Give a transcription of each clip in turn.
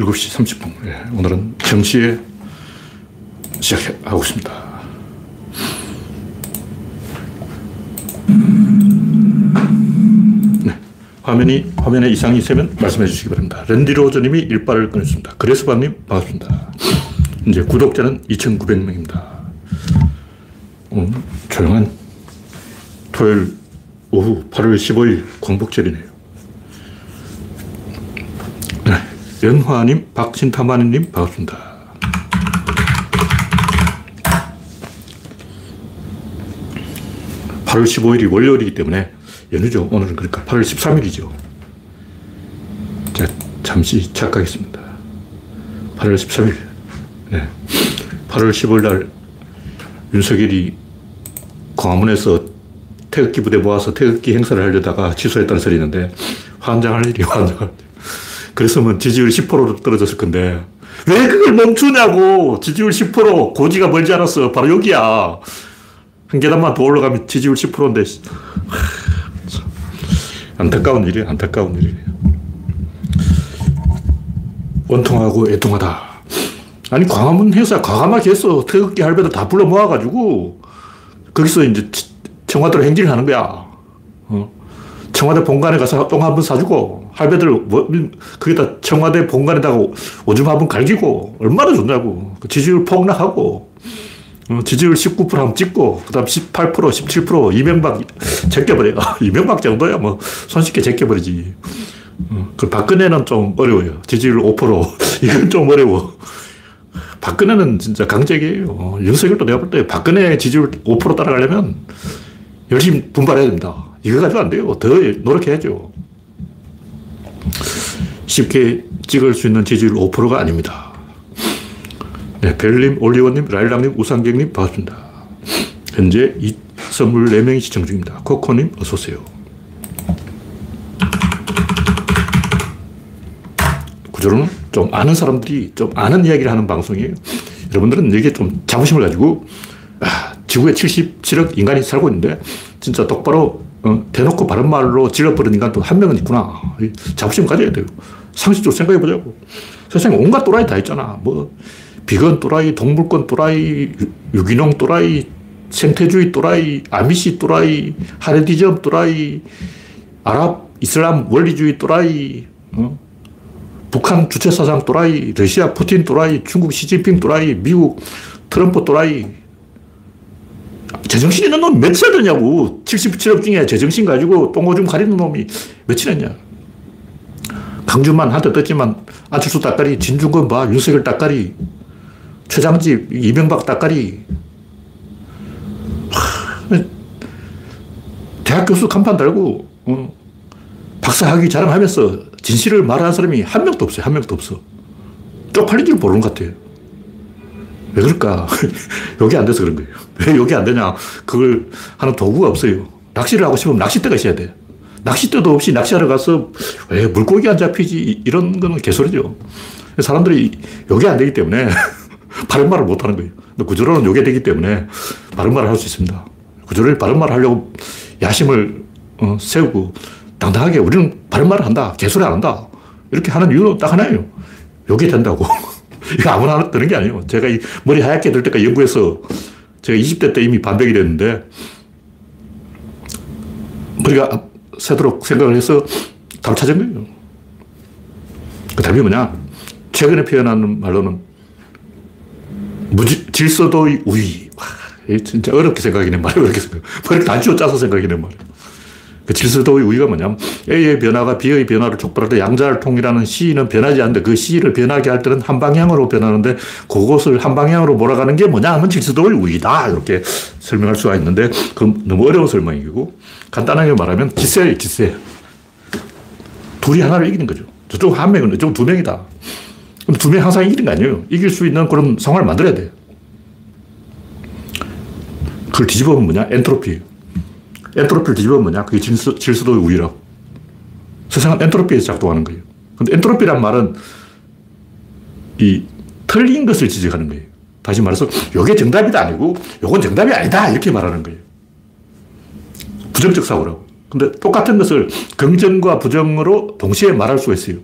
7시 30분. 예, 오늘은 정시에 시작하고 있습니다. 네, 화면이, 화면에 이상이 있으면 말씀해 주시기 바랍니다. 랜디 로저님이 일발을 끊었습니다. 그레스방님, 반갑습니다. 이제 구독자는 2,900명입니다. 음, 조용한 토요일 오후 8월 15일 광복절이네요. 연화님, 박신타마님 반갑습니다. 8월 15일이 월요일이기 때문에 연휴죠. 오늘은 그러니까 8월 13일이죠. 자, 잠시 착각했습니다. 8월 13일. 네. 8월 15일 날 윤석열이 광화문에서 태극기 부대 모아서 태극기 행사를 하려다가 취소했다는 소리 있는데 환장할 일이 환장할 일. 그랬으면 지지율 10%로 떨어졌을 건데. 왜 그걸 멈추냐고. 지지율 10% 고지가 멀지 않았어. 바로 여기야. 한 계단만 더 올라가면 지지율 10%인데. 안타까운 일이야 안타까운 일이에요. 원통하고 애통하다. 아니 광화문 행사 과감하게 했어 태극기 할배들 다 불러 모아가지고 거기서 이제 청와대로 행진을 하는 거야. 어? 청와대 본관에 가서 똥 한 번 사주고 할배들 뭐, 거기다 청와대 본관에다가 오줌 한 번 갈기고 얼마나 좋냐고. 그 지지율 폭락하고 어, 지지율 19% 한번 찍고 그 다음 18% 17% 이명박 제껴버려. 이명박 정도야 뭐. 손쉽게 제껴버리지. 어, 그 박근혜는 좀 어려워요. 지지율 5% 이건 좀 어려워. 박근혜는 진짜 어, 윤석열도 내가 볼 때 박근혜 지지율 5% 따라가려면 열심히 분발해야 됩니다 이거 가지고 안 돼요. 더 노력해야죠. 쉽게 찍을 수 있는 지지율 5%가 아닙니다. 네, 벨님, 올리원님, 라일락님, 우상경님 반갑습니다. 현재 24명이 시청 중입니다. 코코님 어서오세요. 구조로는 좀 아는 사람들이 좀 아는 이야기를 하는 방송이에요. 여러분들은 여기에 좀 자부심을 가지고 아, 지구에 77억 인간이 살고 있는데 진짜 똑바로 어, 대놓고 바른 말로 질러버린 인간도 한 명은 있구나. 자부심 가져야 돼요. 상식적으로 생각해 보자고. 세상에 온갖 또라이 다 있잖아. 뭐, 비건 또라이, 동물권 또라이, 유기농 또라이, 생태주의 또라이, 아미시 또라이, 하레디즘 또라이, 아랍, 이슬람 원리주의 또라이, 어? 북한 주체사상 또라이, 러시아 푸틴 또라이, 중국 시진핑 또라이, 미국 트럼프 또라이, 제정신 있는 놈이 며칠 되냐고. 77억 중에 제정신 가지고 똥오줌 가리는 놈이 며칠 했냐. 강준만 한테 떴지만 안철수 따까리, 진중권 봐, 윤석열 따까리, 최장집, 이명박 따까리. 대학 교수 간판 달고, 어, 박사학위 자랑하면서 진실을 말하는 사람이 한 명도 없어요. 한 명도 없어. 쪽팔린 줄 모르는 것 같아요. 왜 그럴까? 여기 안 돼서 그런 거예요. 왜 여기 안 되냐? 그걸 하는 도구가 없어요. 낚시를 하고 싶으면 낚싯대가 있어야 돼. 낚싯대도 없이 낚시하러 가서 왜 물고기 안 잡히지? 이런 거는 개소리죠. 사람들이 여기 안 되기 때문에 바른 말을 못 하는 거예요. 근데 구조론은 요게 되기 때문에 바른 말을 할 수 있습니다. 구조론이 바른 말을 하려고 야심을 어, 세우고 당당하게 우리는 바른 말을 한다. 개소리 안 한다. 이렇게 하는 이유는 딱 하나예요. 요게 된다고. 이거 아무나 되는 게 아니에요. 제가 이 머리 하얗게 될 때까지 연구해서 제가 20대 때 이미 반백이 됐는데 머리가 새도록 생각을 해서 답을 찾은 거예요. 그 답이 뭐냐? 최근에 표현하는 말로는 무지, 질서도의 우위. 와, 진짜 어렵게 생각이네 말이에요. 어렵게 생각. 머리 단추 짜서 생각이네 말이에요. 그 질서도의 우위가 뭐냐면 A의 변화가 B의 변화를 촉발할 때 양자를 통일하는 C는 변하지 않는데 그 C를 변하게 할 때는 한 방향으로 변하는데 그것을 한 방향으로 몰아가는 게 뭐냐 하면 질서도의 우위다. 이렇게 설명할 수가 있는데 그건 너무 어려운 설명이고 간단하게 말하면 기세예요, 기세. 둘이 하나를 이기는 거죠. 저쪽 한 명은 이쪽 두 명이다. 그럼 두명 항상 이기는 거 아니에요. 이길 수 있는 그런 상황을 만들어야 돼 그걸 뒤집어 보면 뭐냐? 엔트로피. 엔트로피를 뒤집으면 뭐냐? 그게 질서, 질서도의 우위라고. 세상은 엔트로피에서 작동하는 거예요. 근데 엔트로피란 말은 이 틀린 것을 지적하는 거예요. 다시 말해서 이게 정답이다 아니고 이건 정답이 아니다 이렇게 말하는 거예요. 부정적 사고라고. 근데 똑같은 것을 긍정과 부정으로 동시에 말할 수가 있어요.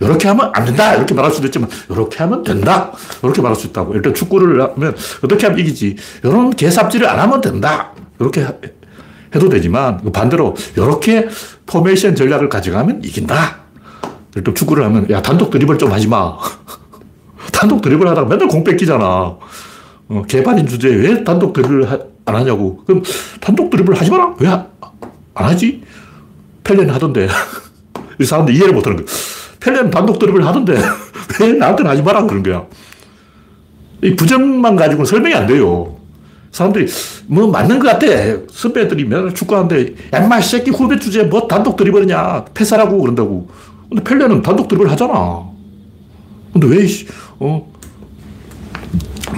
이렇게 하면 안 된다. 이렇게 말할 수도 있지만, 이렇게 하면 된다. 이렇게 말할 수 있다고. 일단 축구를 하면 어떻게 하면 이기지. 이런 개삽질을 안 하면 된다. 이렇게 해도 되지만, 그 반대로 이렇게 포메이션 전략을 가져가면 이긴다. 일단 축구를 하면, 야, 단독 드리블 좀 하지 마. 단독 드리블 하다가 맨날 공 뺏기잖아. 어, 개발인 주제에 왜 단독 드리블 안 하냐고. 그럼 단독 드리블 하지 마라. 왜 안 하지? 펠레는 하던데. 이 사람들 이해를 못 하는 거야. 펠레는 단독 드립을 하던데 왜 나한테는 하지 마라 그런 거야. 이 부정만 가지고는 설명이 안 돼요. 사람들이 뭐 맞는 것 같아. 선배들이 맨날 축구하는데 얌마 새끼 후배 주제에 뭐 단독 드리블이냐 패스하라고 그런다고. 근데 펠레는 단독 드리블 하잖아. 근데 왜, 어,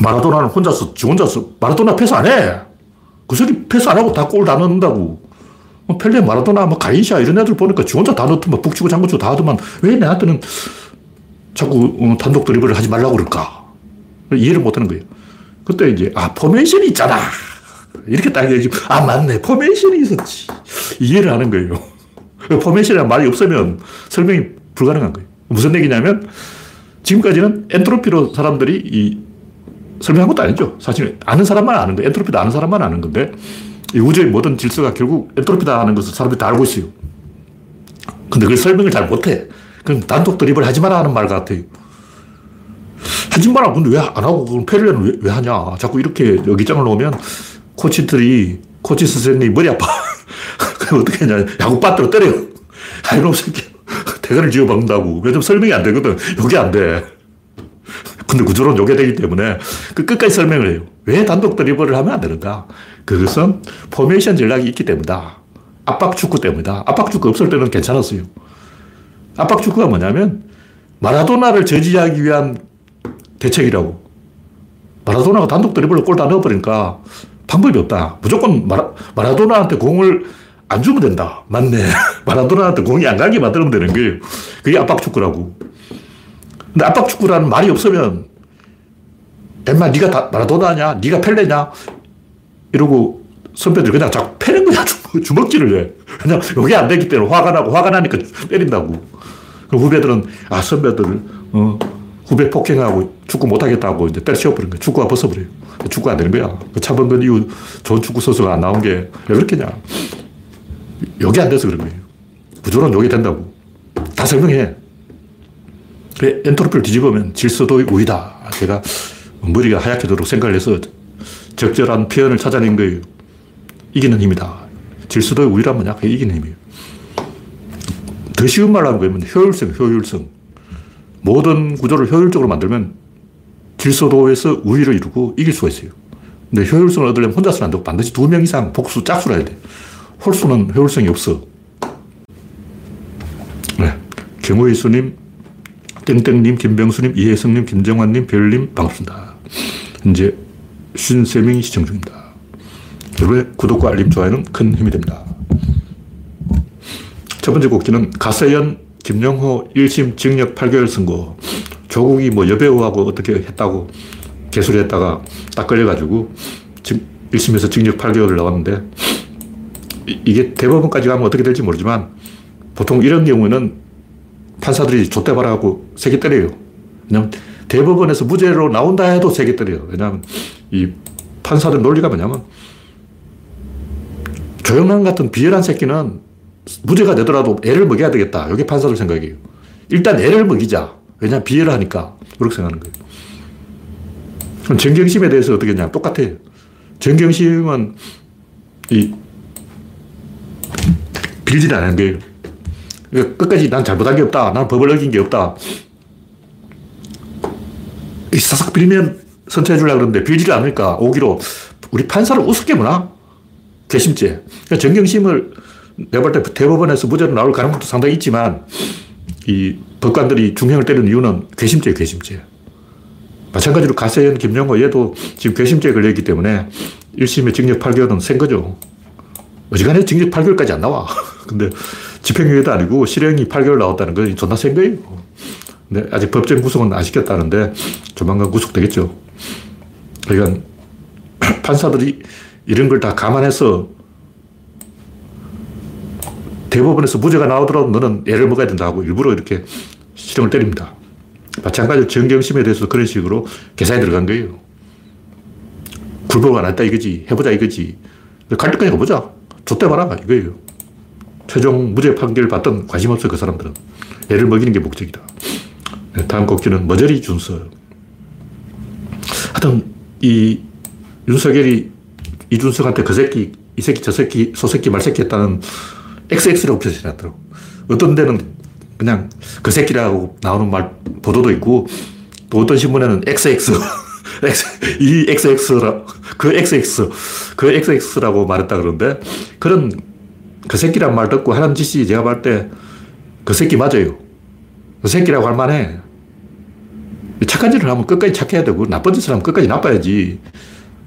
마라도나는 혼자서, 지 혼자서, 마라도나 패스 안 해. 그 새끼 패스 안 하고 다 골 다 넣는다고. 뭐 펠레, 마라도나, 뭐 가린샤 이런 애들 보니까 지 혼자 다 넣더만 북치고 장구치고 다 하더만 왜 나한테는 자꾸 어, 단독 드리블을 하지 말라고 그럴까? 이해를 못 하는 거예요. 그때 이제, 아, 포메이션이 있잖아. 이렇게 딱 얘기지. 아, 맞네. 포메이션이 있었지. 이해를 하는 거예요. 포메이션이란 말이 없으면 설명이 불가능한 거예요. 무슨 얘기냐면, 지금까지는 엔트로피로 사람들이 이 설명한 것도 아니죠. 사실 아는 사람만 아는 거예요. 엔트로피도 아는 사람만 아는 건데, 이 우주의 모든 질서가 결국 엔트로피다 하는 것을 사람들이 다 알고 있어요. 근데 그걸 설명을 잘 못해. 그럼 단독 드립을 하지 마라 하는 말 같아요. 마라. 근데 왜 안 하고, 그럼 페리는 왜, 왜 하냐. 자꾸 이렇게 여기장을 놓으면 코치들이, 코치 선생님이 머리 아파. 그럼 어떻게 하냐. 야구 빠뜨려 때려요. 아, 이놈 새끼. 대가리를 쥐어박는다고. 왜냐면 설명이 안 되거든. 요게 안 돼. 근데 구조론 요게 되기 때문에 그 끝까지 설명을 해요. 왜 단독 드리블을 하면 안 되는가? 그것은 포메이션 전략이 있기 때문이다. 압박 축구 때문이다. 압박 축구 없을 때는 괜찮았어요. 압박 축구가 뭐냐면 마라도나를 저지하기 위한 대책이라고. 마라도나가 단독 드리블로 골 다 넣어버리니까 방법이 없다. 무조건 마라, 마라도나한테 공을 안 주면 된다. 맞네. 마라도나한테 공이 안 가게 만들면 되는 거예요. 그게 압박 축구라고. 근데 압박 축구라는 말이 없으면 엠마 네가 다, 마라도나냐? 네가 펠레냐? 이러고 선배들 그냥 자꾸 패는 거야. 주먹질을 해. 그냥 이게 안 되기 때문에 화가 나고 화가 나니까 때린다고. 그 후배들은 아 선배들 어, 후배 폭행하고 축구 못하겠다고 이제 때려치워버린 거야. 축구가 벗어버려요. 축구 안 되는 거야. 그 차범근 이후 좋은 축구 선수가 안 나온 게 왜 그렇겠냐. 여기 안 돼서 그런 거예요. 구조론 여기 된다고. 다 설명해. 그 엔트로피를 뒤집으면 질서도의 우위다. 제가 머리가 하얗게도록 생각을 해서 적절한 표현을 찾아낸 거예요. 이기는 힘이다. 질서도의 우위란 뭐냐? 그게 이기는 힘이에요. 더 쉬운 말로 하면 효율성, 효율성. 모든 구조를 효율적으로 만들면 질서도에서 우위를 이루고 이길 수가 있어요. 근데 효율성을 얻으려면 혼자서는 안 되고 반드시 두 명 이상 복수, 짝수라 해야 돼. 홀수는 효율성이 없어. 네. 경호의 수님, 땡땡님, 김병수님, 이혜성님, 김정환님, 별님, 반갑습니다. 현재 53명이 시청 중입니다. 여러분의 구독과 알림, 좋아요는 큰 힘이 됩니다. 첫 번째 곡기는 가세연, 김영호 1심 징역 8개월 선고. 조국이 뭐 여배우하고 어떻게 했다고 개소리 했다가 딱 걸려가지고 1심에서 징역 8개월을 나왔는데 이게 대법원까지 가면 어떻게 될지 모르지만 보통 이런 경우는 판사들이 좆대 바라고 세게 때려요. 왜냐면 대법원에서 무죄로 나온다 해도 세게 때려요. 왜냐하면 이 판사들 논리가 뭐냐면 조영남 같은 비열한 새끼는 무죄가 되더라도 애를 먹여야 되겠다. 이게 판사들 생각이에요. 일단 애를 먹이자. 왜냐하면 비열하니까. 그렇게 생각하는 거예요. 그럼 정경심에 대해서 어떻게 했냐. 똑같아요. 정경심은 이 빌질 안 하는 거예요. 그러니까 끝까지 난 잘못한 게 없다. 난 법을 어긴 게 없다. 사삭 빌면 선처해 주려고 그러는데 빌지를 않으니까 오기로 우리 판사를 우습게 보나? 개심죄. 그러니까 정경심을 내가 볼 때 대법원에서 무죄로 나올 가능성도 상당히 있지만 이 법관들이 중형을 때리는 이유는 괘씸죄예요, 괘씸죄. 마찬가지로 가세현, 김영호 얘도 지금 괘씸죄에 걸려있기 때문에 1심에 징역 8개월은 센 거죠. 어지간해 징역 8개월까지 안 나와. 근데 집행유예도 아니고 실형이 8개월 나왔다는 건 존나 센 거예요. 근데 아직 법정 구속은 안 시켰다는데 조만간 구속되겠죠. 그러니까 판사들이 이런 걸 다 감안해서 대법원에서 무죄가 나오더라도 너는 애를 먹어야 된다 고 일부러 이렇게 실형을 때립니다. 마찬가지로 정경심에 대해서 그런 식으로 계산이 들어간 거예요. 굴복을 안 했다 이거지. 해보자 이거지. 갈 때까지 가보자. 좆대 봐라 이거예요. 최종 무죄 판결 받던 관심 없어 그 사람들은. 애를 먹이는 게 목적이다. 네, 다음 곡지는 머저리 준서. 하여튼 이 윤석열이 이준석한테 그 새끼, 이 새끼, 저 새끼, 소 새끼, 말 새끼 했다는 XX라고 표시해놨더라고. 어떤 데는 그냥 그 새끼라고 나오는 말, 보도도 있고, 또 어떤 신문에는 XX, 이 XX라, 그 XX, 그 XX라고 말했다 그러는데, 그런 그 새끼란 말 듣고 하는 짓이 제가 볼때그 새끼 맞아요. 그 새끼라고 할 만해. 착한 짓을 하면 끝까지 착해야 되고, 나쁜 짓을 하면 끝까지 나빠야지.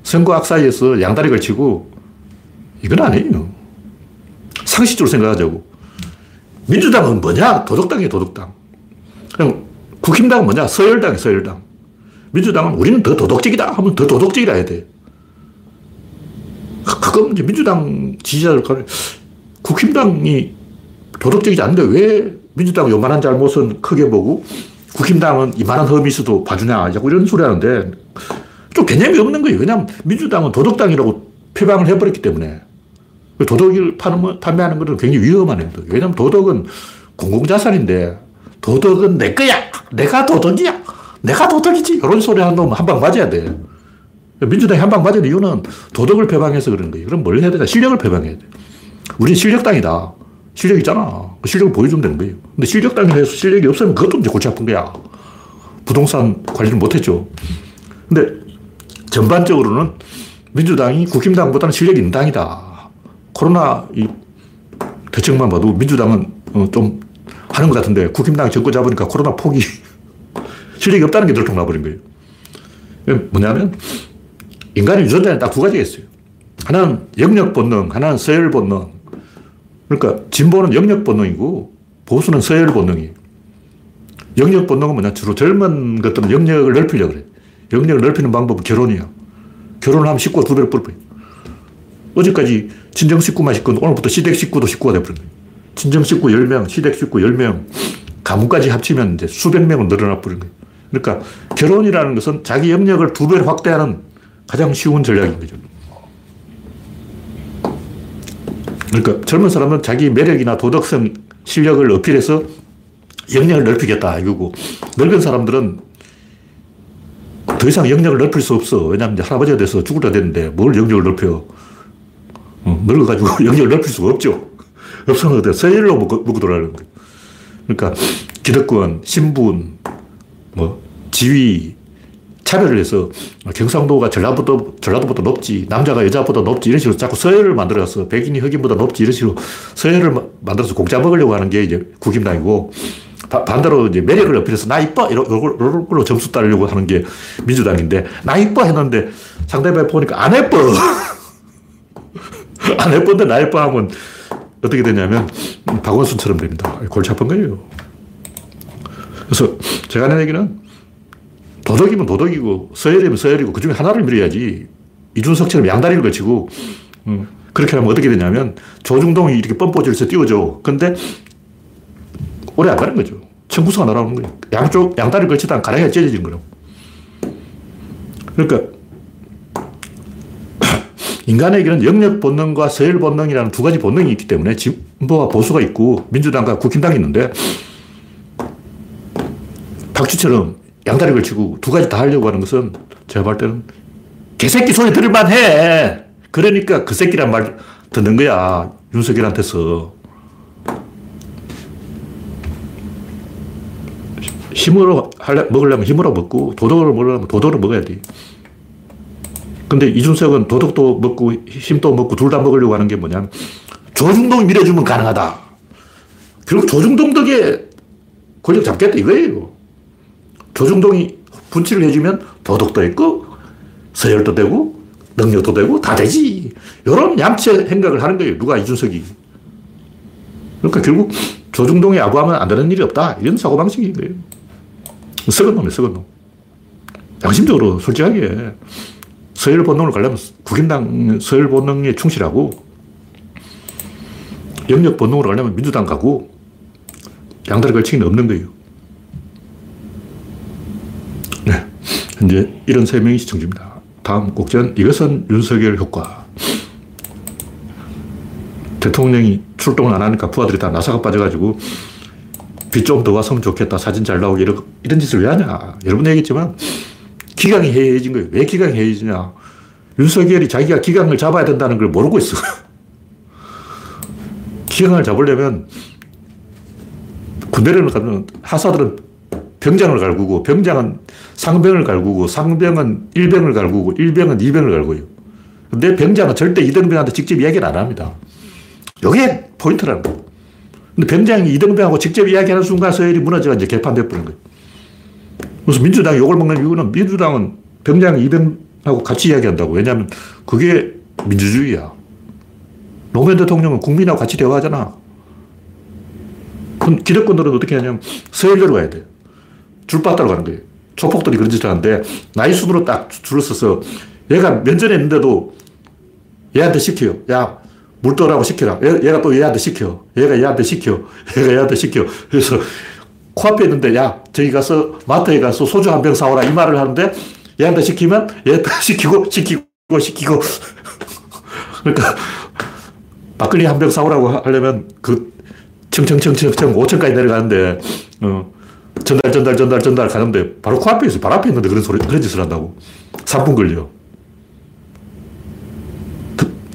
선거 악사이에서 양다리 걸치고, 이건 아니에요. 상식적으로 생각하자고. 민주당은 뭐냐? 도덕당이에요, 도덕당. 그냥 국힘당은 뭐냐? 서열당이에요, 서열당. 민주당은 우리는 더 도덕적이다 하면 더 도덕적이라 해야 돼. 가끔 이제 민주당 지지자들 국힘당이 도덕적이지 않은데 왜 민주당은 요만한 잘못은 크게 보고 국힘당은 이만한 험이 있어도 봐주냐. 자꾸 이런 소리 하는데 좀 개념이 없는 거예요. 왜냐하면 민주당은 도덕당이라고 표방을 해버렸기 때문에. 도덕을 파는, 판매하는 것은 굉장히 위험한 행동. 왜냐하면 도덕은 공공자산인데 도덕은 내 거야. 내가 도덕이야. 내가 도덕이지. 이런 소리 하는 놈은 한방 맞아야 돼. 민주당이 한 방 맞은 이유는 도덕을 표방해서 그런 거예요. 그럼 뭘 해야 되나? 실력을 표방해야 돼. 우린 실력당이다. 실력 있잖아. 그 실력을 보여주면 되는 거예요. 근데 실력당이 해서 실력이 없으면 그것도 이제 골치 아픈 거야. 부동산 관리를 못했죠. 근데 전반적으로는 민주당이 국힘당보다는 실력이 있는 당이다. 코로나 이 대책만 봐도 민주당은 어, 좀 하는 것 같은데 국힘당이 정권 잡으니까 코로나 폭이 실력이 없다는 게 들통나버린 거예요. 뭐냐면 인간의 유전자는 딱 두 가지가 있어요. 하나는 영역 본능, 하나는 서열 본능. 그러니까 진보는 영역 본능이고 보수는 서열 본능이에요. 영역 본능은 뭐냐? 주로 젊은 것들은 영역을 넓히려고 그래. 영역을 넓히는 방법은 결혼이야. 결혼을 하면 식구가 두 배로 뿔 거예요. 어제까지 친정 식구만 식구는 오늘부터 시댁 식구도 식구가 돼버린 거예요. 친정 식구 10명, 시댁 식구 10명, 가문까지 합치면 이제 수백 명은 늘어나 버린 거예요. 그러니까 결혼이라는 것은 자기 영역을 두 배로 확대하는 가장 쉬운 전략인 거죠. 그러니까 젊은 사람은 자기 매력이나 도덕성, 실력을 어필해서 영역을 넓히겠다 이거고 늙은 사람들은 더 이상 영역을 넓힐 수 없어. 왜냐하면 할아버지가 돼서 때 됐는데 뭘 영역을 넓혀. 어, 늙어가지고 영역을 넓힐 수가 없죠. 없으면 어때? 서열로 먹고, 먹고 돌아가는 거예요. 그러니까 기득권, 신분, 뭐 지위, 차별을 해서 경상도가 전라도보다, 전라도보다 높지, 남자가 여자보다 높지, 이런 식으로 자꾸 서열을 만들어서 백인이 흑인보다 높지, 이런 식으로 서열을 만들어서 공짜 먹으려고 하는 게 이제 국임당이고, 바, 반대로 이제 매력을 어필해서 나 이뻐! 이런 걸로 점수 따려고 하는 게 민주당인데, 나 이뻐! 했는데 상대방 보니까 안 예뻐! 안 예쁜데 나 예뻐 하면 어떻게 되냐면 박원순처럼 됩니다. 골치 아픈 거예요. 그래서 제가 하는 얘기는 도덕이면 도덕이고 서열이면 서열이고 그 중에 하나를 밀어야지 이준석처럼 양다리를 거치고 음, 그렇게 하면 어떻게 되냐면 조중동이 이렇게 뻔뽀질해서 띄워줘. 근데 오래 안 가는 거죠. 청구서가 날아오는 거예요. 양쪽, 양다리를 걸치다가 가랑이가 찢어지는 거라고. 그러니까 인간에게는 영역 본능과 서열 본능이라는 두 가지 본능이 있기 때문에 진보와 보수가 있고 민주당과 국힘당이 있는데 박쥐처럼 양다리 걸치고 두 가지 다 하려고 하는 것은 제가 볼 때는 개새끼 소리 들을만 해. 그러니까 그 새끼란 말 듣는 거야. 윤석열한테서. 힘으로 먹으려면 힘으로 먹고 도덕으로 먹으려면 도덕으로 먹어야 돼. 근데 이준석은 도덕도 먹고 힘도 먹고 둘 다 먹으려고 하는 게 뭐냐면 조중동이 밀어주면 가능하다. 결국 조중동 덕에 권력 잡겠다 이거예요. 조중동이 분치를 해주면 도덕도 있고 서열도 되고 능력도 되고 다 되지. 이런 얌체 생각을 하는 거예요. 누가 이준석이. 그러니까 결국 조중동이 아부하면 안 되는 일이 없다. 이런 사고방식인 거예요. 썩은 놈이에요, 썩은 놈. 양심적으로 솔직하게 서열 본능을 가려면 국민당 서열 본능에 충실하고 영역 본능으로 가려면 민주당 가고 양다리 걸치기는 없는 거예요. 네. 이제 이런 세 명이 시청자입니다. 다음 곡전 이것은 윤석열 효과. 대통령이 출동을 안 하니까 부하들이 다 나사가 빠져가지고 비 좀 더 왔으면 좋겠다. 사진 잘 나오게. 이런, 이런 짓을 왜 하냐. 여러분 얘기했지만 기강이 해해진 거예요. 왜 기강이 해해지냐. 윤석열이 자기가 기강을 잡아야 된다는 걸 모르고 있어. 기강을 잡으려면 군대를 가면 하사들은 병장을 갈구고 병장은 상병을 갈구고 상병은 일병을 갈구고 일병은 이병을 갈구요. 근데 병장은 절대 이등병한테 직접 이야기를 안 합니다. 이게 포인트라는 거 근데 병장이 이등병하고 직접 이야기하는 순간 서열이 무너져 이제 개판돼 버린 거예요. 그래서 민주당이 욕을 먹는 이유는 민주당은 병장 이병하고 같이 이야기한다고. 왜냐하면 그게 민주주의야. 노무현 대통령은 국민하고 같이 대화하잖아. 기득권들은 어떻게 하냐면 서열대로 가야 돼. 줄빠따로 가는 거예요. 초폭들이 그런 짓을 하는데 나이 순으로 딱 줄을 서서 얘가 면전에 있는데도 얘한테 시켜요. 야, 물 떠라고 시켜라. 얘, 가또 얘한테 시켜. 얘가 얘한테 시켜. 얘가 얘한테 시켜. 그래서 코앞에 있는데 야, 저기 가서 마트에 가서 소주 한 병 사오라 이 말을 하는데 얘한테 시키면 얘한테 시키고 시키고 시키고. 그러니까 막걸리 한 병 사오라고 하려면 그 청청청청청 5천까지 내려가는데 어, 전달 전달 전달 전달 가는데 바로 코앞에 있어. 바로 앞에 있는데 그런 소리 그런 짓을 한다고. 3분 걸려.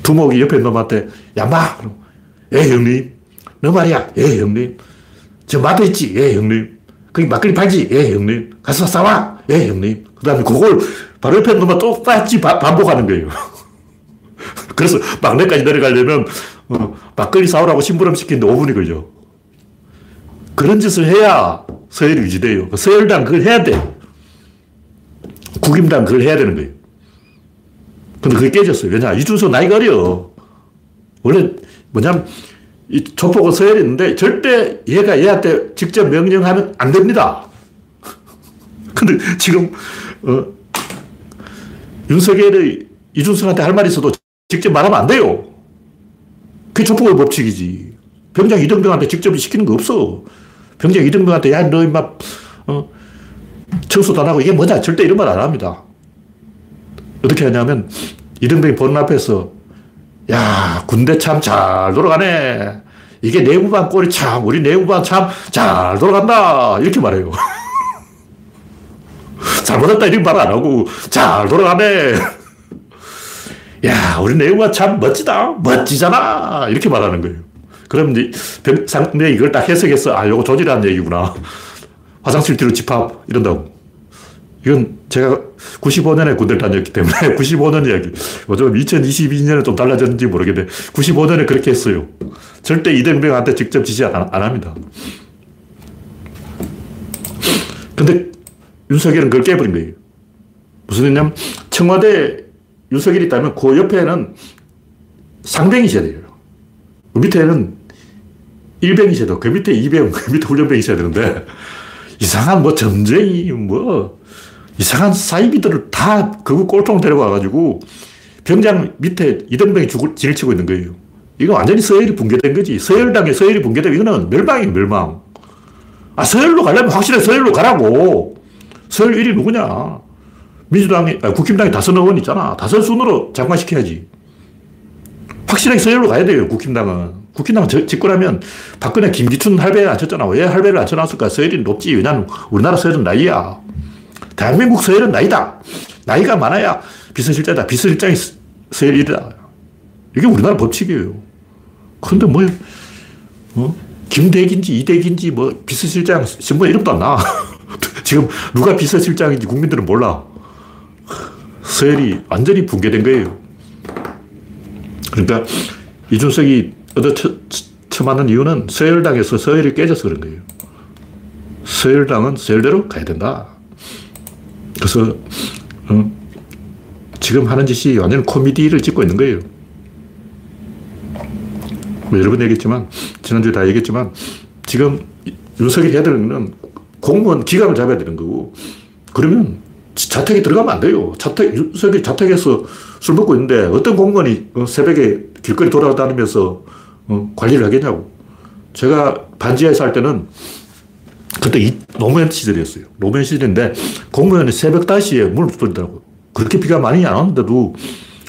두, 목이 옆에 놈한테 야마! 예 형님. 너 말이야. 예 형님 저 마트 있지 예 형님 거기 막걸리 팔지 예 형님 가서 싸와 예 형님 그 다음에 그걸 바로 옆에 놈만 똑같이 바, 반복하는 거예요 그래서 막내까지 내려가려면 어, 막걸리 사오라고 심부름 시키는데 5분이 걸려. 그런 짓을 해야 서열이 유지돼요. 그 서열당 그걸 해야 돼. 국임당 그걸 해야 되는 거예요. 근데 그게 깨졌어요. 왜냐? 이준석 나이가 어려. 원래 뭐냐면 이 조폭은 서열이 있는데 절대 얘가 얘한테 직접 명령하면 안 됩니다. 근데 지금 어, 윤석열이 이준석한테 할 말이 있어도 직접 말하면 안 돼요. 그게 조폭의 법칙이지. 병장 이등병한테 직접 시키는 거 없어. 병장 이등병한테, 야, 너 임마, 어, 청소도 안 하고 이게 뭐냐. 절대 이런 말 안 합니다. 어떻게 하냐면, 이등병이 보는 앞에서, 야, 군대 참 잘 돌아가네. 이게 내부반 꼴이 참, 우리 내부반 참 잘 돌아간다. 이렇게 말해요. 잘못했다 이런 말 안 하고, 잘 돌아가네. 야, 우리 내부가 참 멋지다. 멋지잖아. 이렇게 말하는 거예요. 그럼 이제 상대 이걸 딱 해석해서, 아, 요거 조지라는 얘기구나. 화장실 뒤로 집합, 이런다고. 이건 제가 95년에 군대를 다녔기 때문에 95년 이야기. 요즘 2022년에 좀 달라졌는지 모르겠는데 95년에 그렇게 했어요. 절대 이등병한테 직접 지시 안, 안 합니다. 근데 윤석열은 그걸 깨버린 거예요. 무슨 얘기냐면 청와대 윤석열이 있다면 그 옆에는 상병이 있어야 돼요. 그 밑에는 일병이 있어야 되고, 그 밑에 이병, 그 밑에 훈련병이 있어야 되는데, 이상한 뭐 점쟁이, 뭐, 이상한 사이비들을 다 그거 꼴통 데려와가지고, 병장 밑에 이등병이 죽을, 진을 치고 있는 거예요. 이거 완전히 서열이 붕괴된 거지. 서열당에 서열이 붕괴되면 이거는 멸망이에요, 멸망. 아, 서열로 가려면 확실히 서열로 가라고. 서열 1위 누구냐. 민주당이, 아 국힘당이 다섯 의원 있잖아. 다섯 순으로 장관시켜야지. 확실하게 서열로 가야 돼요, 국힘당은. 국힘당은 집권하면 박근혜, 김기춘 할배를 안 쳤잖아. 왜 할배를 안 쳐놨을까? 서열이 높지. 왜냐면 우리나라 서열은 나이야. 대한민국 서열은 나이다. 나이가 많아야 비서실장이다. 비서실장이 서열이다. 이게 우리나라 법칙이에요. 근데 뭐, 어? 김대기인지 이대기인지 뭐 비서실장 신문 이름도 안 나. 지금 누가 비서실장인지 국민들은 몰라. 서열이 완전히 붕괴된 거예요. 그러니까 이준석이 얻어쳐맞는 이유는 서열당에서 서열이 깨져서 그런 거예요. 서열당은 서열대로 가야 된다. 그래서 어, 지금 하는 짓이 완전 코미디를 찍고 있는 거예요. 뭐 여러 번 얘기했지만 지난주에 다 얘기했지만 지금 윤석이 해야 되는 건 공무원 기강을 잡아야 되는 거고 그러면 자택에 들어가면 안 돼요. 자택, 윤석이 자택에서 술 먹고 있는데 어떤 공무원이 어, 새벽에 길거리 돌아다니면서 어, 관리를 하겠냐고. 제가 반지하에 살 때는 그때 이 노무현 시절이었어요. 노무현 시절인데 공무원이 새벽 5시에 문을 두드리더라고요. 그렇게 비가 많이 안 오는데도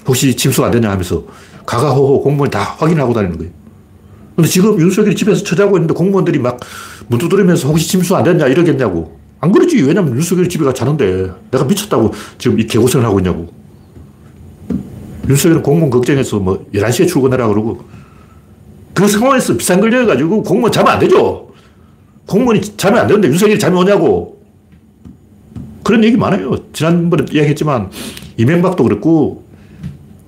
혹시 침수가 안 되냐 하면서 가가호호 공무원이 다 확인하고 다니는 거예요. 근데 지금 윤석열이 집에서 처자고 있는데 공무원들이 막 문 두드리면서 혹시 침수 안 됐냐 이러겠냐고. 안 그러지. 왜냐면 윤석열이 집에 가 자는데 내가 미쳤다고 지금 이 개고생을 하고 있냐고. 윤석열은 공무원 걱정해서 뭐 11시에 출근하라 그러고 그 상황에서 비싼 걸려가지고 공무원 자면 안 되죠. 공무원이 자면 안 되는데 윤석열이 잠이 오냐고. 그런 얘기 많아요. 지난번에 이야기했지만 이명박도 그렇고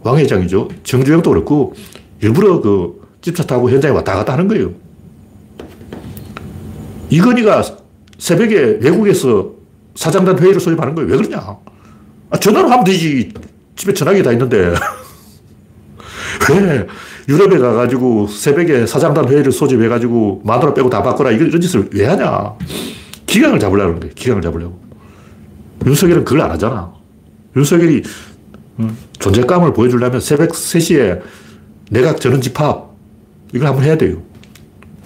왕 회장이죠. 정주영도 그렇고 일부러 그 집차 타고 현장에 왔다 갔다 하는 거예요. 이건희가 새벽에 외국에서 사장단 회의를 소집하는 거예요. 왜 그러냐? 아, 전화로 하면 되지. 집에 전화기 다 있는데. 왜 유럽에 가가지고 새벽에 사장단 회의를 소집해가지고 마누라 빼고 다 바꿔라. 이런 짓을 왜 하냐? 기강을 잡으려고 하는 거예요. 기강을 잡으려고. 윤석열은 그걸 안 하잖아. 윤석열이 음, 존재감을 보여주려면 새벽 3시에 내각 전원 집합 이걸 한번 해야 돼요.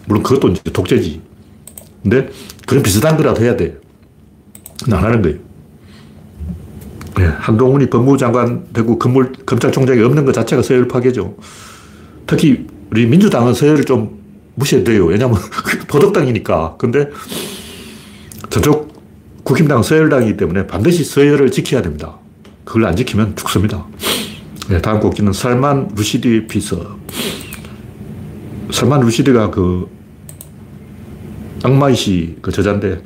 물론 그것도 이제 독재지. 근데 그런 비슷한 거라도 해야 돼. 안 하는 거예요. 네, 한동훈이 법무부 장관 되고 건물, 검찰총장이 없는 것 자체가 서열 파괴죠. 특히 우리 민주당은 서열을 좀 무시해도 돼요. 왜냐면 도덕당이니까. 근데 저쪽 국힘당은 서열당이기 때문에 반드시 서열을 지켜야 됩니다. 그걸 안 지키면 죽습니다. 네, 다음 곡지는 살만 루시디 피서. 살만 루시드가 그 악마이시 그 저자인데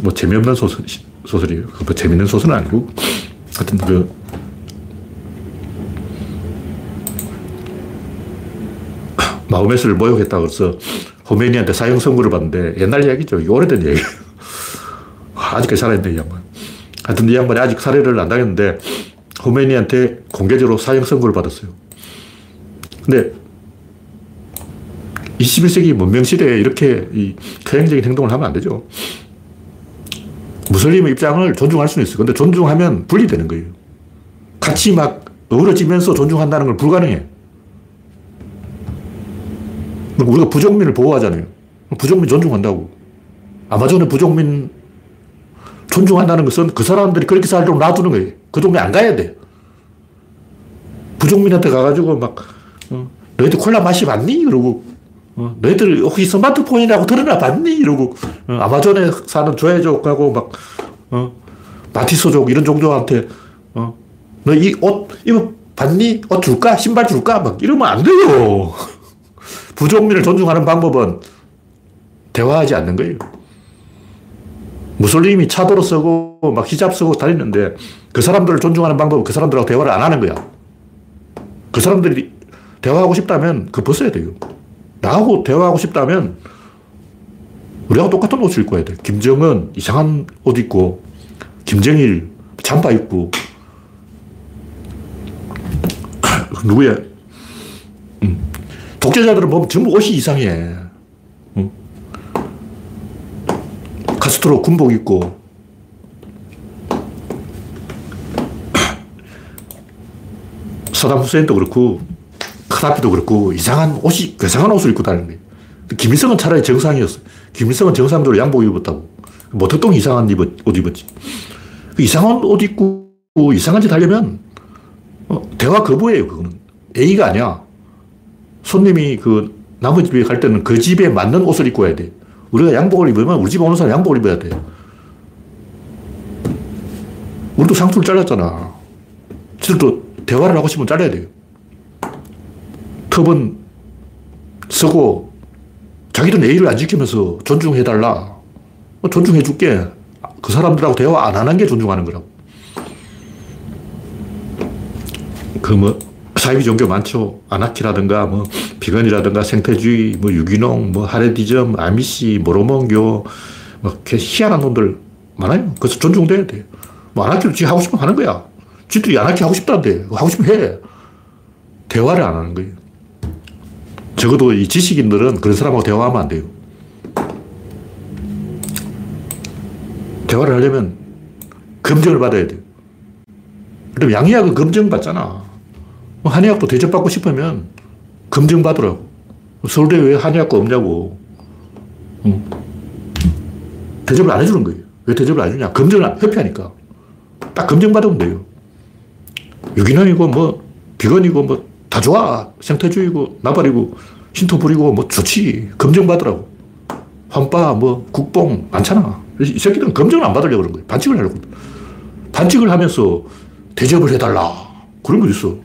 뭐 재미없는 소설, 소설이에요. 뭐 재밌는 소설은 아니고 하여튼 그 마호메스를 모욕했다고 해서 호메니한테 사형 선고를 받는데 옛날 이야기죠. 이게 오래된 얘기예요. 아직까지 살아있는 이 양반. 하여튼 이 양반이 아직 살해를 안 당했는데 호메니한테 공개적으로 사형 선고를 받았어요. 근데 21세기 문명 시대에 이렇게 이 퇴행적인 행동을 하면 안 되죠. 무슬림의 입장을 존중할 수는 있어요. 근데 존중하면 분리되는 거예요. 같이 막 어우러지면서 존중한다는 건 불가능해. 우리가 부족민을 보호하잖아요. 부족민 존중한다고. 아마존의 부족민 존중한다는 것은 그 사람들이 그렇게 살도록 놔두는 거예요. 그 동네 안 가야 돼. 부족민한테 가가지고 막, 어, 너희들 콜라 맛이 맞니? 그러고 어, 너희들 혹시 스마트폰이라고 들어나 봤니? 이러고, 어, 아마존에 사는 조회족하고 막, 어, 마티소족 이런 종족한테, 어, 너 이 옷, 이거 봤니? 옷 줄까? 신발 줄까? 막 이러면 안 돼요. 부족민을 존중하는 방법은 대화하지 않는 거예요. 무슬림이 차도로 쓰고 막 히잡 쓰고 다니는데 그 사람들을 존중하는 방법은 그 사람들하고 대화를 안 하는 거야. 그 사람들이 대화하고 싶다면 그 벗어야 돼요. 나하고 대화하고 싶다면 우리하고 똑같은 옷을 입고 해야 돼. 김정은 이상한 옷 입고, 김정일 잠바 입고, 누구야? 음. 독재자들은 보면 전부 옷이 이상해. 음. 카스트로 군복 입고, 사담 후세인도 그렇고, 카다피도 그렇고 이상한 옷이, 괴상한 옷을 입고 다니는 거예요. 김일성은 차라리 정상이었어. 김일성은 정상적으로 양복 입었다고. 모택동 이상한 옷 입었지. 그 이상한 옷 입고 이상한 짓 하려면 어, 대화 거부예요, 그거는. A가 아니야. 손님이 그 남의 집에 갈 때는 그 집에 맞는 옷을 입고 와야 돼. 우리가 양복을 입으면 우리 집 오는 사람 양복을 입어야 돼. 우리도 상투를 잘랐잖아. 저들도 대화를 하고 싶으면 잘라야 돼요. 톱은 쓰고 자기는 예의를 안 지키면서 존중해달라. 뭐 존중해줄게. 그 사람들하고 대화 안 하는 게 존중하는 거라고. 그 뭐, 사이비 종교 많죠. 아나키라든가, 뭐, 비건이라든가, 생태주의, 뭐, 유기농, 뭐, 하레디즘, 아미시, 모로몬교, 뭐, 희한한 놈들 많아요. 그래서 존중돼야 돼. 뭐, 아나키도 지 하고 싶으면 하는 거야. 지들이 아나키 하고 싶다는데, 하고 싶으면 해. 대화를 안 하는 거예요. 적어도 이 지식인들은 그런 사람하고 대화하면 안 돼요. 대화를 하려면 검증을 받아야 돼요. 그럼 양의학은 검증받잖아. 뭐 한의학도 대접받고 싶으면 검증받으라고. 서울대 왜 한의학과 없냐고. 대접을 안 해주는 거예요. 왜 대접을 안 해주냐? 검증을 회피하니까. 딱 검증받으면 돼요. 유기농이고 뭐 비건이고 뭐 다 좋아. 생태주의고 나발이고 신토 부리고 뭐 좋지. 검증받으라고. 환빠 뭐 국뽕 많잖아. 이 새끼들은 검증을 안 받으려고 그런 거예요. 반칙을 하려고. 반칙을 하면서 대접을 해달라. 그런 거 있어.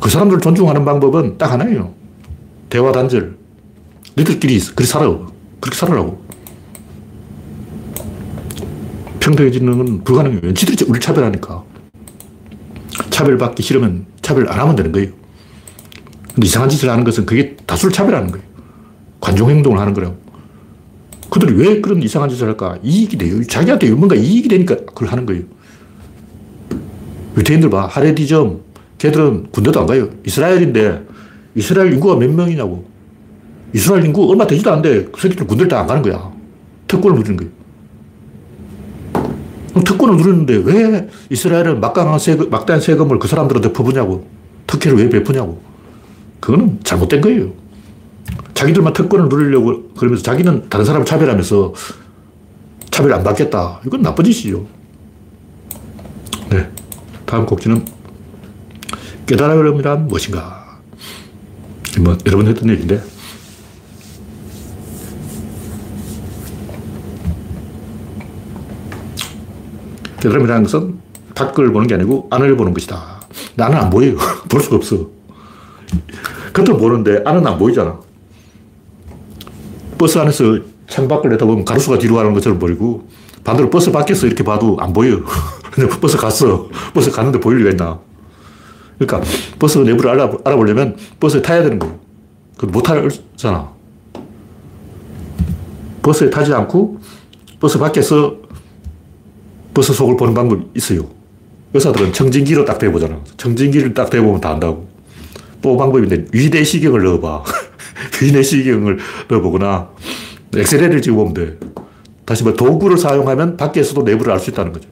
그 사람들을 존중하는 방법은 딱 하나예요. 대화 단절. 너희들끼리 그렇게 살아. 그렇게 살아라고. 평등해지는 건 불가능해요. 지들이 우리 차별하니까. 차별받기 싫으면 차별 안 하면 되는 거예요. 근데 이상한 짓을 하는 것은 그게 다수를 차별하는 거예요. 관종행동을 하는 거라고. 그들이 왜 그런 이상한 짓을 할까? 이익이 돼요. 자기한테 뭔가 이익이 되니까 그걸 하는 거예요. 유태인들 봐. 하레디즘. 걔들은 군대도 안 가요. 이스라엘인데 이스라엘 인구가 몇 명이냐고. 이스라엘 인구 얼마 되지도 않는데 그 새끼들 군대를 다 안 가는 거야. 특권을 누리는 거예요. 특권을 누리는데 왜 이스라엘은 막강한 세금, 막대한 세금을 그 사람들한테 퍼부냐고. 특혜를 왜 베푸냐고. 그거는 잘못된 거예요. 자기들만 특권을 누리려고 그러면서 자기는 다른 사람을 차별하면서 차별 안 받겠다. 이건 나쁜 짓이죠. 네. 다음 곡지는 깨달음이란 무엇인가. 뭐 여러 번 했던 얘기인데 깨달음이라는 것은 밖을 보는 게 아니고 안을 보는 것이다. 나는 안 보여요. 볼 수가 없어. 겉을 보는데 안은 안 보이잖아. 버스 안에서 창밖을 내다보면 가로수가 뒤로 가는 것처럼 보이고 반대로 버스 밖에서 이렇게 봐도 안 보여. 근데 버스 갔어. 버스 갔는데 보일 리가 있나. 그러니까 버스 내부를 알아, 알아보려면 버스에 타야 되는 거예요. 못 타잖아. 버스에 타지 않고 버스 밖에서 버스 속을 보는 방법이 있어요. 의사들은 청진기로 딱 대보잖아. 청진기를 딱 대보면 다 안다고. 또 방법인데 위내시경을 넣어봐. 위내시경을 넣어보거나 엑스레이를 찍어보면 돼. 다시 뭐 도구를 사용하면 밖에서도 내부를 알 수 있다는 거죠.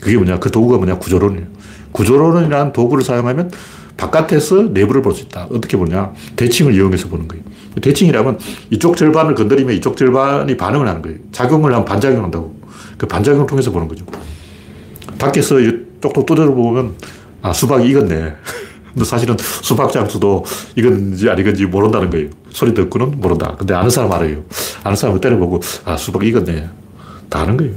그게 뭐냐? 그 도구가 뭐냐? 구조론이에요. 구조론이라는 도구를 사용하면 바깥에서 내부를 볼 수 있다. 어떻게 보냐? 대칭을 이용해서 보는 거예요. 대칭이라면 이쪽 절반을 건드리면 이쪽 절반이 반응을 하는 거예요. 작용을 하면 반작용을 한다고. 그 반작용을 통해서 보는 거죠. 밖에서 쪽도 두드려 보면, 아, 수박이 익었네. 근데 사실은 수박 장수도 안 익었는지 모른다는 거예요. 소리 듣고는 모른다. 근데 아는 사람 알아요. 아는 사람을 때려보고, 아, 수박이 익었네. 다 아는 거예요.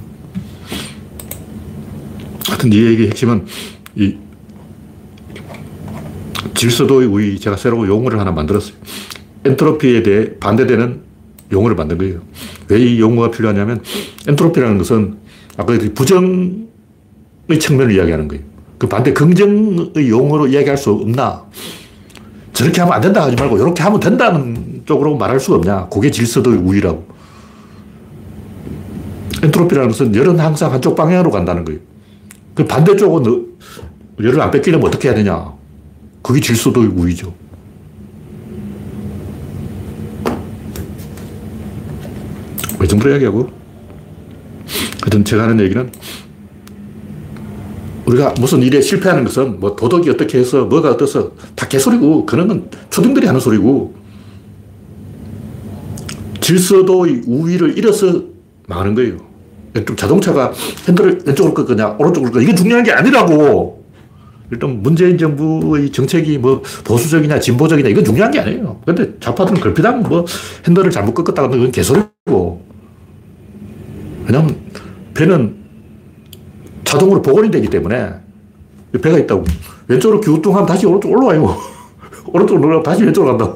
하여튼 이 얘기의 핵심은 이 질서도의 우위, 제가 새로 용어를 하나 만들었어요. 엔트로피에 대해 반대되는 용어를 만든 거예요. 왜 이 용어가 필요하냐면 엔트로피라는 것은 아까 부정의 측면을 이야기하는 거예요. 그 반대 긍정의 용어로 이야기할 수 없나? 저렇게 하면 안 된다 하지 말고 이렇게 하면 된다는 쪽으로 말할 수가 없냐? 그게 질서도의 우위라고. 엔트로피라는 것은 열은 항상 한쪽 방향으로 간다는 거예요. 그 반대쪽은 열을 안 뺏기려면 어떻게 해야 되냐? 그게 질서도의 우위죠. 왜 정부로 이야기하고? 하여튼 제가 하는 얘기는 우리가 무슨 일에 실패하는 것은 뭐 도덕이 어떻게 해서 뭐가 어떠서 다 개소리고 그런 건 초딩들이 하는 소리고 질서도의 우위를 잃어서 망하는 거예요. 자동차가 핸들을 왼쪽으로 끌 거냐 오른쪽으로 끌 거냐 이게 중요한 게 아니라고. 일단 문재인 정부의 정책이 뭐 보수적이냐 진보적이냐 이건 중요한 게 아니에요. 근데 좌파들은 걸핏하면 뭐 핸들을 잘못 꺾었다가 그건 개소리고. 왜냐면 배는 자동으로 복원이 되기 때문에 배가 있다고. 왼쪽으로 기우뚱하면 다시 오른쪽 올라와요. 오른쪽으로 올라가면 다시 왼쪽으로 간다.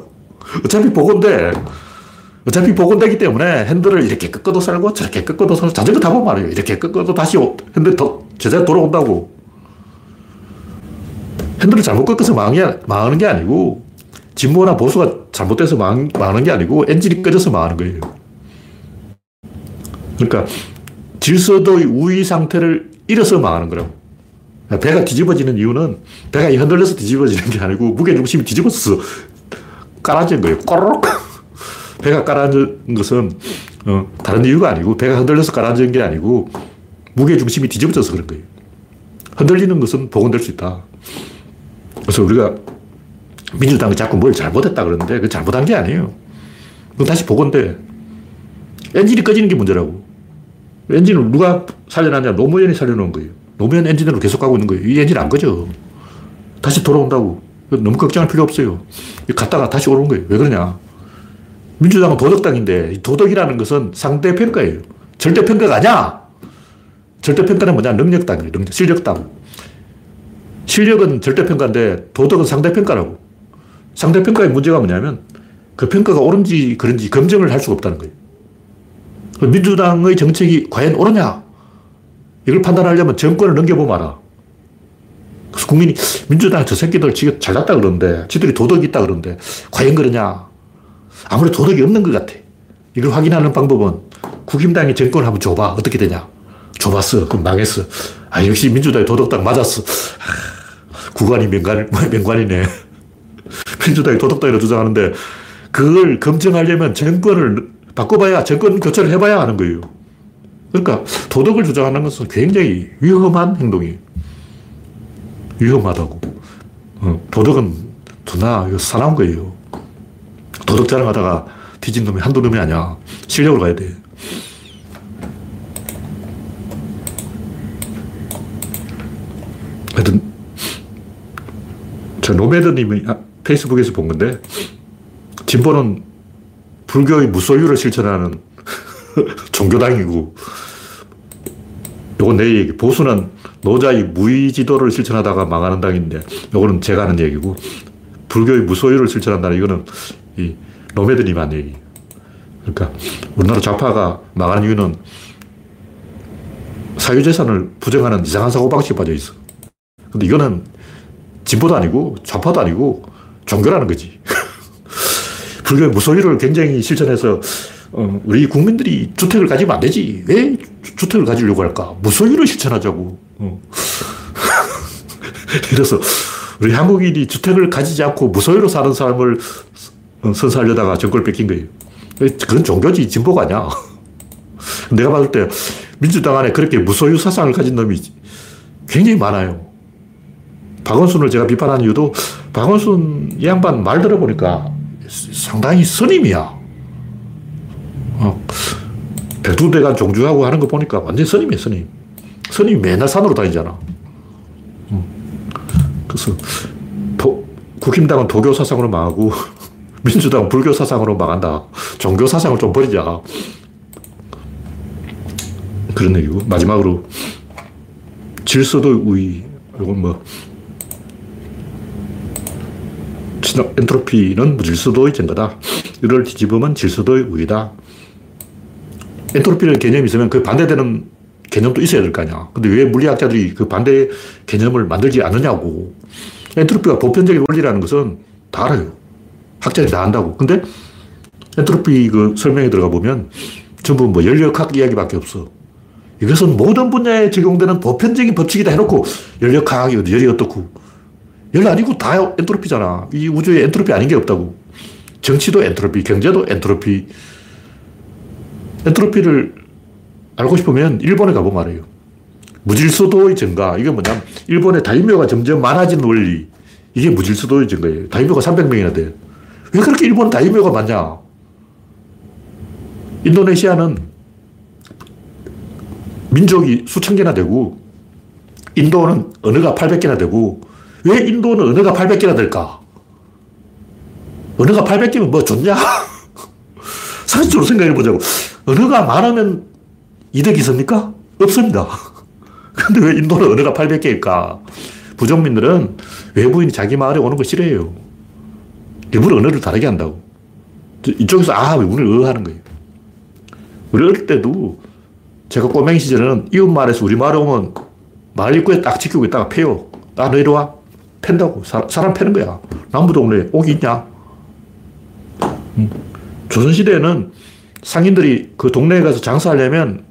어차피 복원돼. 어차피 복원되기 때문에 핸들을 이렇게 꺾어도 살고 저렇게 꺾어도 살고 자전거 타보면 말이에요. 이렇게 꺾어도 다시 핸들 더 제자리 돌아온다고. 핸들을 잘못 꺾어서 망하는, 망하는 게 아니고 진보나 보수가 잘못돼서 망, 망하는 게 아니고 엔진이 꺼져서 망하는 거예요. 그러니까 질서도의 우위 상태를 잃어서 망하는 거라고. 배가 뒤집어지는 이유는 배가 흔들려서 뒤집어지는 게 아니고 무게중심이 뒤집어서 깔아진 거예요. 꼬르륵. 배가 깔아진 것은 어, 다른 이유가 아니고 배가 흔들려서 깔아진 게 아니고 무게중심이 뒤집어져서 그런 거예요. 흔들리는 것은 복원될 수 있다. 그래서 우리가 민주당이 자꾸 뭘 잘못했다 그러는데 그 잘못한 게 아니에요. 그건 다시 복원돼. 엔진이 꺼지는 게 문제라고. 엔진을 누가 살려놨냐? 노무현이 살려놓은 거예요. 노무현 엔진으로 계속 가고 있는 거예요. 이 엔진 안 거죠. 다시 돌아온다고. 너무 걱정할 필요 없어요. 갔다가 다시 오는 거예요. 왜 그러냐? 민주당은 도덕당인데 도덕이라는 것은 상대평가예요. 절대평가가 아니야. 절대평가는 뭐냐? 능력당이에요. 능력, 실력당. 실력은 절대평가인데 도덕은 상대평가라고. 상대평가의 문제가 뭐냐면 그 평가가 옳은지 그런지 검증을 할 수가 없다는 거예요. 민주당의 정책이 과연 옳으냐? 이걸 판단하려면 정권을 넘겨보면 알아. 그래서 국민이 민주당 저 새끼들 지금 잘났다 그러는데, 지들이 도덕이 있다 그러는데, 과연 그러냐? 아무래도 도덕이 없는 것 같아. 이걸 확인하는 방법은 국힘당이 정권을 한번 줘봐. 어떻게 되냐? 줘봤어. 그럼 망했어. 아, 역시 민주당이 도덕당 맞았어. 아, 구관이 명관, 명관이네. 민주당이 도덕당이라고 주장하는데, 그걸 검증하려면 정권을 바꿔봐야, 정권 교체를 해봐야 하는 거예요. 그러니까 도덕을 주장하는 것은 굉장히 위험한 행동이에요. 위험하다고. 어, 도덕은 두나, 사나운 거예요. 도덕 자랑하다가 뒤진 놈이 한두 놈이 아니야. 실력으로 가야 돼. 하여튼, 저 노매드님이 아, 페이스북에서 본 건데, 진보는 불교의 무소유를 실천하는 종교당이고, 요건 내 얘기. 보수는 노자의 무의지도를 실천하다가 망하는 당인데, 요거는 제가 하는 얘기고, 불교의 무소유를 실천한다는 이거는 이 노매드님 한 얘기. 그러니까 우리나라 좌파가 망하는 이유는 사유재산을 부정하는 이상한 사고방식에 빠져 있어. 근데 이거는 진보도 아니고 좌파도 아니고 종교라는 거지. 불교의 무소유를 굉장히 실천해서 어, 우리 국민들이 주택을 가지면 안 되지. 왜 주 택을 가지려고 할까? 무소유를 실천하자고. 어. 그래서 우리 한국인이 주택을 가지지 않고 무소유로 사는 삶을 선사하려다가 정권을 뺏긴 거예요. 그건 종교지, 진보가 아니야. 내가 봤을 때 민주당 안에 그렇게 무소유 사상을 가진 놈이 굉장히 많아요. 박원순을 제가 비판한 이유도 박원순 이 양반 말 들어보니까 상당히 선임이야. 어, 백두대간 종주하고 하는 거 보니까 완전 선임이야, 선임. 선임이 맨날 산으로 다니잖아. 음. 그래서 도, 국힘당은 도교 사상으로 망하고 민주당은 불교 사상으로 망한다. 종교 사상을 좀 버리자. 그런 얘기고. 마지막으로 질서도 우위. 이건 뭐 엔트로피는 무질서도의 증거다. 이를 뒤집으면 질서도의 우위다. 엔트로피라는 개념이 있으면 그 반대되는 개념도 있어야 될 거 아니야. 근데 왜 물리학자들이 그 반대 개념을 만들지 않느냐고. 엔트로피가 보편적인 원리라는 것은 다 알아요. 학자들이 다 안다고. 근데 엔트로피 그 설명에 들어가 보면 전부 뭐 연력학 이야기밖에 없어. 이것은 모든 분야에 적용되는 보편적인 법칙이다 해놓고 열역학이 열이 어떻고. 열 아니고 다 엔트로피잖아. 이 우주에 엔트로피 아닌 게 없다고. 정치도 엔트로피, 경제도 엔트로피. 엔트로피를 알고 싶으면 일본에 가보면 알아요. 무질서도의 증가. 이게 뭐냐면 일본의 다이묘가 점점 많아진 원리. 이게 무질서도의 증거예요. 다이묘가 300명이나 돼. 왜 그렇게 일본 다이묘가 많냐? 인도네시아는 민족이 수천 개나 되고, 인도는 언어가 800개나 되고, 왜 인도는 언어가 800개나 될까? 언어가 800개면 뭐 좋냐? 상식적으로 생각해 보자고. 언어가 많으면 이득이 있습니까? 없습니다. 근데 왜 인도는 언어가 800개일까? 부족민들은 외부인이 자기 마을에 오는 거 싫어해요. 일부러 언어를 다르게 한다고. 이쪽에서 아, 우리를 어 하는 거예요. 우리 어릴 때도 제가 꼬맹이 시절에는 이웃 마을에서 우리 마을에 오면 마을 입구에 딱 지키고 있다가 패요. 아, 너 이리 와. 팬다고. 사, 사람 패는 거야. 남부동네 옥이 있냐? 음. 조선시대에는 상인들이 그 동네에 가서 장사하려면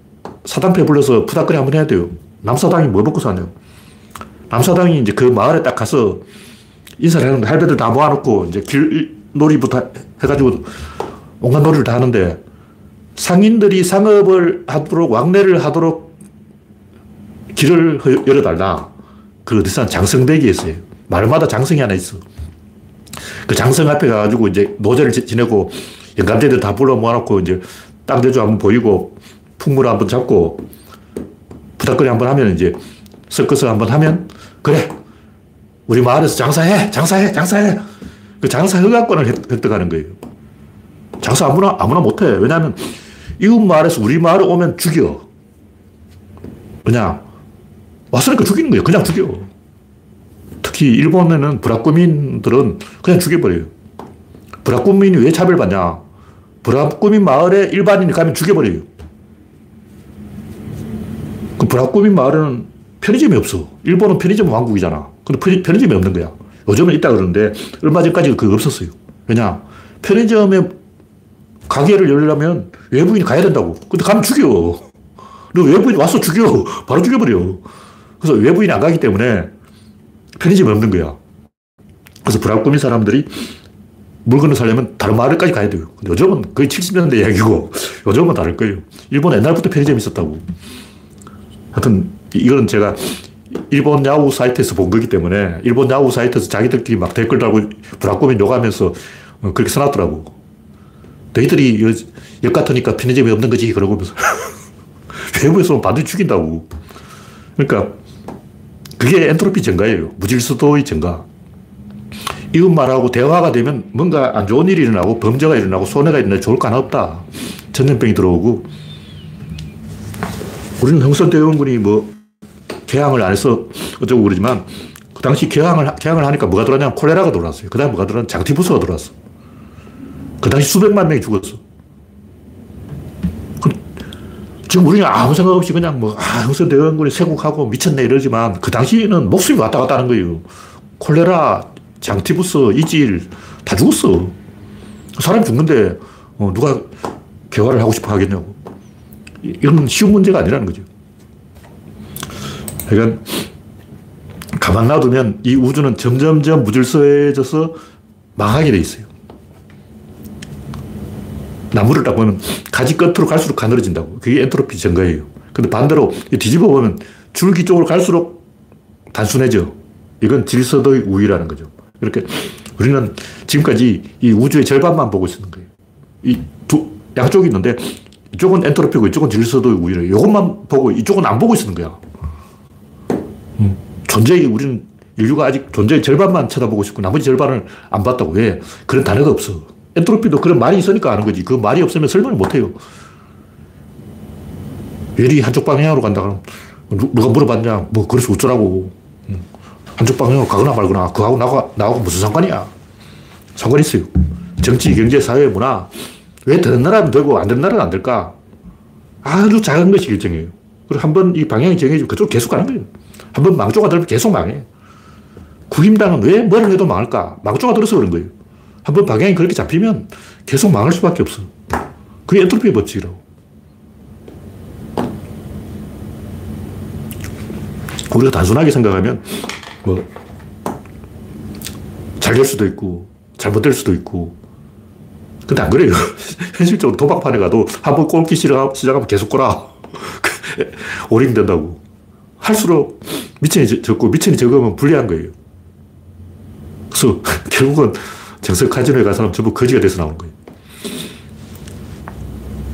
사당패 불러서 푸닥거리 한번 해야 돼요. 남사당이 뭐 먹고 사냐. 남사당이 이제 그 마을에 딱 가서 인사를 하는데 할배들 다 모아놓고 이제 길 놀이부터 해가지고 온갖 놀이를 다 하는데 상인들이 상업을 하도록 왕래를 하도록 길을 열어달라. 그 어디서 장성대기에 있어요. 마을마다 장성이 하나 있어. 그 장성 앞에 가가지고 이제 노제를 지내고 영감대들 다 불러 모아놓고 이제 땅 대조 한번 보이고 풍물 한번 잡고 부닥거리 한번 하면 이제 서커스 한번 하면 그래 우리 마을에서 장사해 장사해 장사해 그 장사 허가권을 획득하는 거예요. 장사 아무나 아무나 못해. 왜냐하면 이웃 마을에서 우리 마을에 오면 죽여. 그냥 왔으니까 죽이는 거예요. 그냥 죽여. 특히 일본에는 브라꾸민들은 그냥 죽여버려요. 브라꾸민이 왜 차별받냐? 브라꾸민 마을에 일반인이 가면 죽여버려요. 그 브라꾸민 마을은 편의점이 없어. 일본은 편의점 왕국이잖아. 근데 편의점이 없는 거야. 요즘은 있다 그러는데 얼마 전까지 그거 없었어요. 왜냐? 편의점에 가게를 열려면 외부인이 가야 된다고. 근데 가면 죽여. 너 외부인 와서 죽여. 바로 죽여버려. 그래서 외부인이 안 가기 때문에 편의점이 없는 거야. 그래서 브라꾸민 사람들이 물건을 사려면 다른 마을까지 가야 돼요. 근데 요즘은 거의 70년대 이야기고 요즘은 다를 거예요. 일본 옛날부터 편의점이 있었다고. 하여튼 이건 제가 일본 야후 사이트에서 본 거기 때문에 일본 야후 사이트에서 자기들끼리 막 댓글 달고 브라꾸민 욕하면서 그렇게 써놨더라고. 너희들이 역 같으니까 편의점이 없는 거지. 그러고 면서 외부에서 반드시 죽인다고. 그러니까 그게 엔트로피 증가예요. 무질서도의 증가. 이웃 말하고 대화가 되면 뭔가 안 좋은 일이 일어나고 범죄가 일어나고 손해가 일어나고 좋을 거 하나 없다. 전염병이 들어오고 우리는 흥선대원군이 뭐 개항을 안 해서 어쩌고 그러지만 그 당시 개항을, 개항을 하니까 뭐가 들어왔냐면 콜레라가 들어왔어요. 그 다음 뭐가 들어왔냐 장티부스가 들어왔어. 그 당시 수백만 명이 죽었어. 그, 지금 우리는 아무 생각 없이 그냥 뭐, 아, 흥선 대원군이 세국하고 미쳤네 이러지만 그 당시에는 목숨이 왔다 갔다 하는 거예요. 콜레라, 장티부스, 이질 다 죽었어. 사람이 죽는데 어, 누가 개화를 하고 싶어 하겠냐고. 이건 쉬운 문제가 아니라는 거죠. 그러니까 가만 놔두면 이 우주는 점점점 무질서해져서 망하게 돼 있어요. 나무를 딱 보면 가지 끝으로 갈수록 가늘어진다고. 그게 엔트로피 증가예요. 근데 반대로 뒤집어 보면 줄기 쪽으로 갈수록 단순해져. 이건 질서도의 우위라는 거죠. 이렇게 우리는 지금까지 이 우주의 절반만 보고 있는 거예요. 이 두, 양쪽이 있는데 이쪽은 엔트로피고 이쪽은 질서도의 우위래. 이것만 보고 이쪽은 안 보고 있는 거야. 음. 존재의 우리는 인류가 아직 존재의 절반만 쳐다보고 있고 나머지 절반을 안 봤다고. 왜? 그런 단어가 없어. 엔트로피도 그런 말이 있으니까 아는 거지. 그 말이 없으면 설명을 못 해요. 열이 한쪽 방향으로 간다 그러면 누가 물어봤냐? 뭐 그래서 어쩌라고. 음. 한쪽 방향으로 가거나 말거나 그하고 나하고, 나하고 무슨 상관이야? 상관 있어요. 정치, 경제, 사회, 문화. 왜 되는 나라는 되고 안 되는 나라는 안 될까? 아주 작은 것이 결정이에요. 그리고 한 번 이 방향이 정해지면 그쪽으로 계속 가는 거예요. 한 번 망조가 들면 계속 망해. 국임당은 왜 뭐를 해도 망할까? 망조가 들어서 그런 거예요. 한번 방향이 그렇게 잡히면 계속 망할 수밖에 없어. 그게 엔트로피의 법칙이라고. 우리가 단순하게 생각하면 뭐, 잘 될 수도 있고, 잘못될 수도 있고. 근데 안 그래요. 현실적으로 도박판에 가도 한번 꼴기 시작하면 계속 꼬라. 오링 된다고. 할수록 미천이 적고 미천이 적으면 불리한 거예요. 그래서 결국은 정석 카지노에 간 사람 전부 거지가 돼서 나오는 거예요.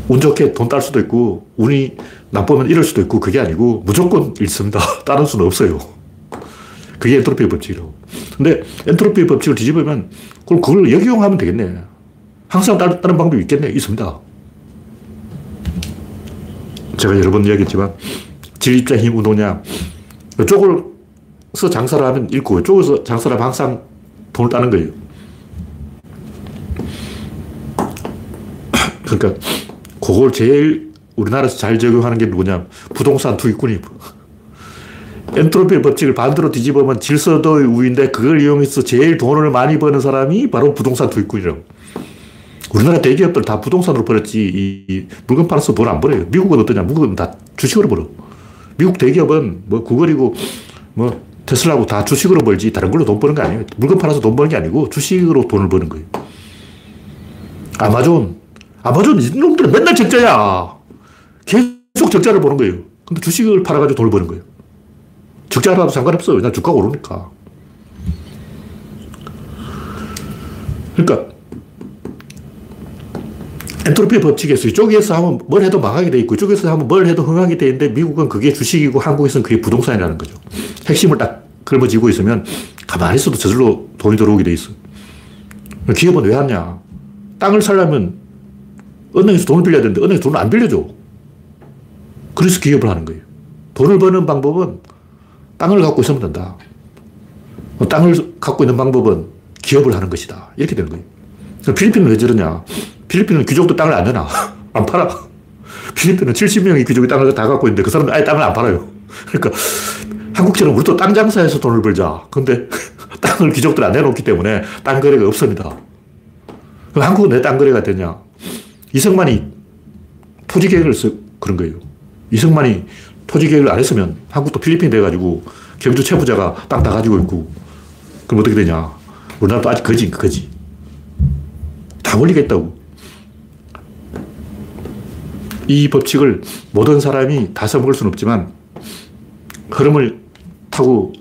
운 좋게 돈 딸 수도 있고, 운이 나쁘면 잃을 수도 있고, 그게 아니고, 무조건 잃습니다. 다른 수는 없어요. 그게 엔트로피 법칙이라고. 근데 엔트로피 법칙을 뒤집으면 그럼 그걸 역용하면 되겠네. 항상 다른, 다른 방법이 있겠네. 있습니다. 제가 여러 번 이야기했지만 힘 운동량 이쪽을 서 장사를 하면 잃고 이쪽에서 장사를 하면 항상 돈을 따는 거예요. 그러니까 그걸 제일 우리나라에서 잘 적용하는 게 누구냐 부동산 투기꾼이 엔트로피 법칙을 반대로 뒤집으면 질서도의 우위인데 그걸 이용해서 제일 돈을 많이 버는 사람이 바로 부동산 투기꾼이라고. 우리나라 대기업들 다 부동산으로 벌었지 이 물건 팔아서 돈 안 벌어요. 미국은 어떠냐? 미국은 다 주식으로 벌어. 미국 대기업은 뭐 구글이고 뭐 테슬라고 다 주식으로 벌지 다른 걸로 돈 버는 게 아니에요. 물건 팔아서 돈 버는 게 아니고 주식으로 돈을 버는 거예요. 아마존. 아마존 이놈들은 맨날 적자야. 계속 적자를 보는 거예요. 근데 주식을 팔아가지고 돈을 버는 거예요. 적자라도 상관없어. 왜냐 주가가 오르니까. 그러니까 엔트로피 법칙에서 이쪽에서 하면 뭘 해도 망하게 돼 있고 이쪽에서 하면 뭘 해도 흥하게 돼 있는데 미국은 그게 주식이고 한국에서는 그게 부동산이라는 거죠. 핵심을 딱 걸머쥐고 있으면 가만히 있어도 저절로 돈이 들어오게 돼 있어. 기업은 왜 하냐? 땅을 살려면 은행에서 돈을 빌려야 되는데 은행에서 돈을 안 빌려줘. 그래서 기업을 하는 거예요. 돈을 버는 방법은 땅을 갖고 있으면 된다. 땅을 갖고 있는 방법은 기업을 하는 것이다. 이렇게 되는 거예요. 필리핀은 왜 저러냐? 필리핀은 귀족도 땅을 안 내놔. 안 팔아. 필리핀은 70명의 귀족이 땅을 다 갖고 있는데 그 사람은 아예 땅을 안 팔아요. 그러니까 한국처럼 우리도 땅 장사해서 돈을 벌자. 근데 땅을 귀족들 안 내놓기 때문에 땅 거래가 없습니다. 그럼 한국은 왜 땅 거래가 되냐? 이승만이 토지 계획을 써 그런 거예요. 이승만이 토지 계획을 안 했으면 한국도 필리핀 돼가지고 경주 최부자가 땅 다 가지고 있고 그럼 어떻게 되냐? 우리나라도 아직 거지, 거지. 다 원리가 있다고. 이 법칙을 모든 사람이 다 써먹을 수는 없지만 흐름을 타고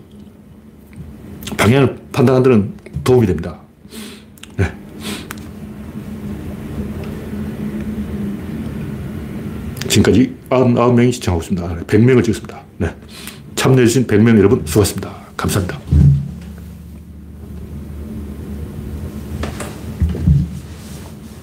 방향을 판단하는 데는 도움이 됩니다. 네. 지금까지 99명이 시청하고 있습니다. 100명을 찍었습니다. 네. 참여해주신 100명 여러분 수고하셨습니다. 감사합니다.